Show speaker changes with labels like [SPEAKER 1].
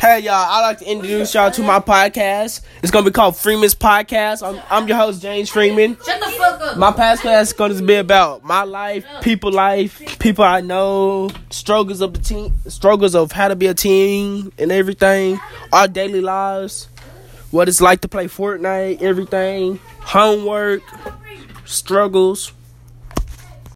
[SPEAKER 1] Hey y'all, I'd like to introduce y'all to my podcast. It's gonna be called Freeman's Podcast. I'm, I'm your host, James Freeman.
[SPEAKER 2] Shut the fuck up.
[SPEAKER 1] My podcast is gonna be about my life, people life, people I know, struggles of the team, struggles of how to be a team and everything, our daily lives, what it's like to play Fortnite, everything, homework, struggles,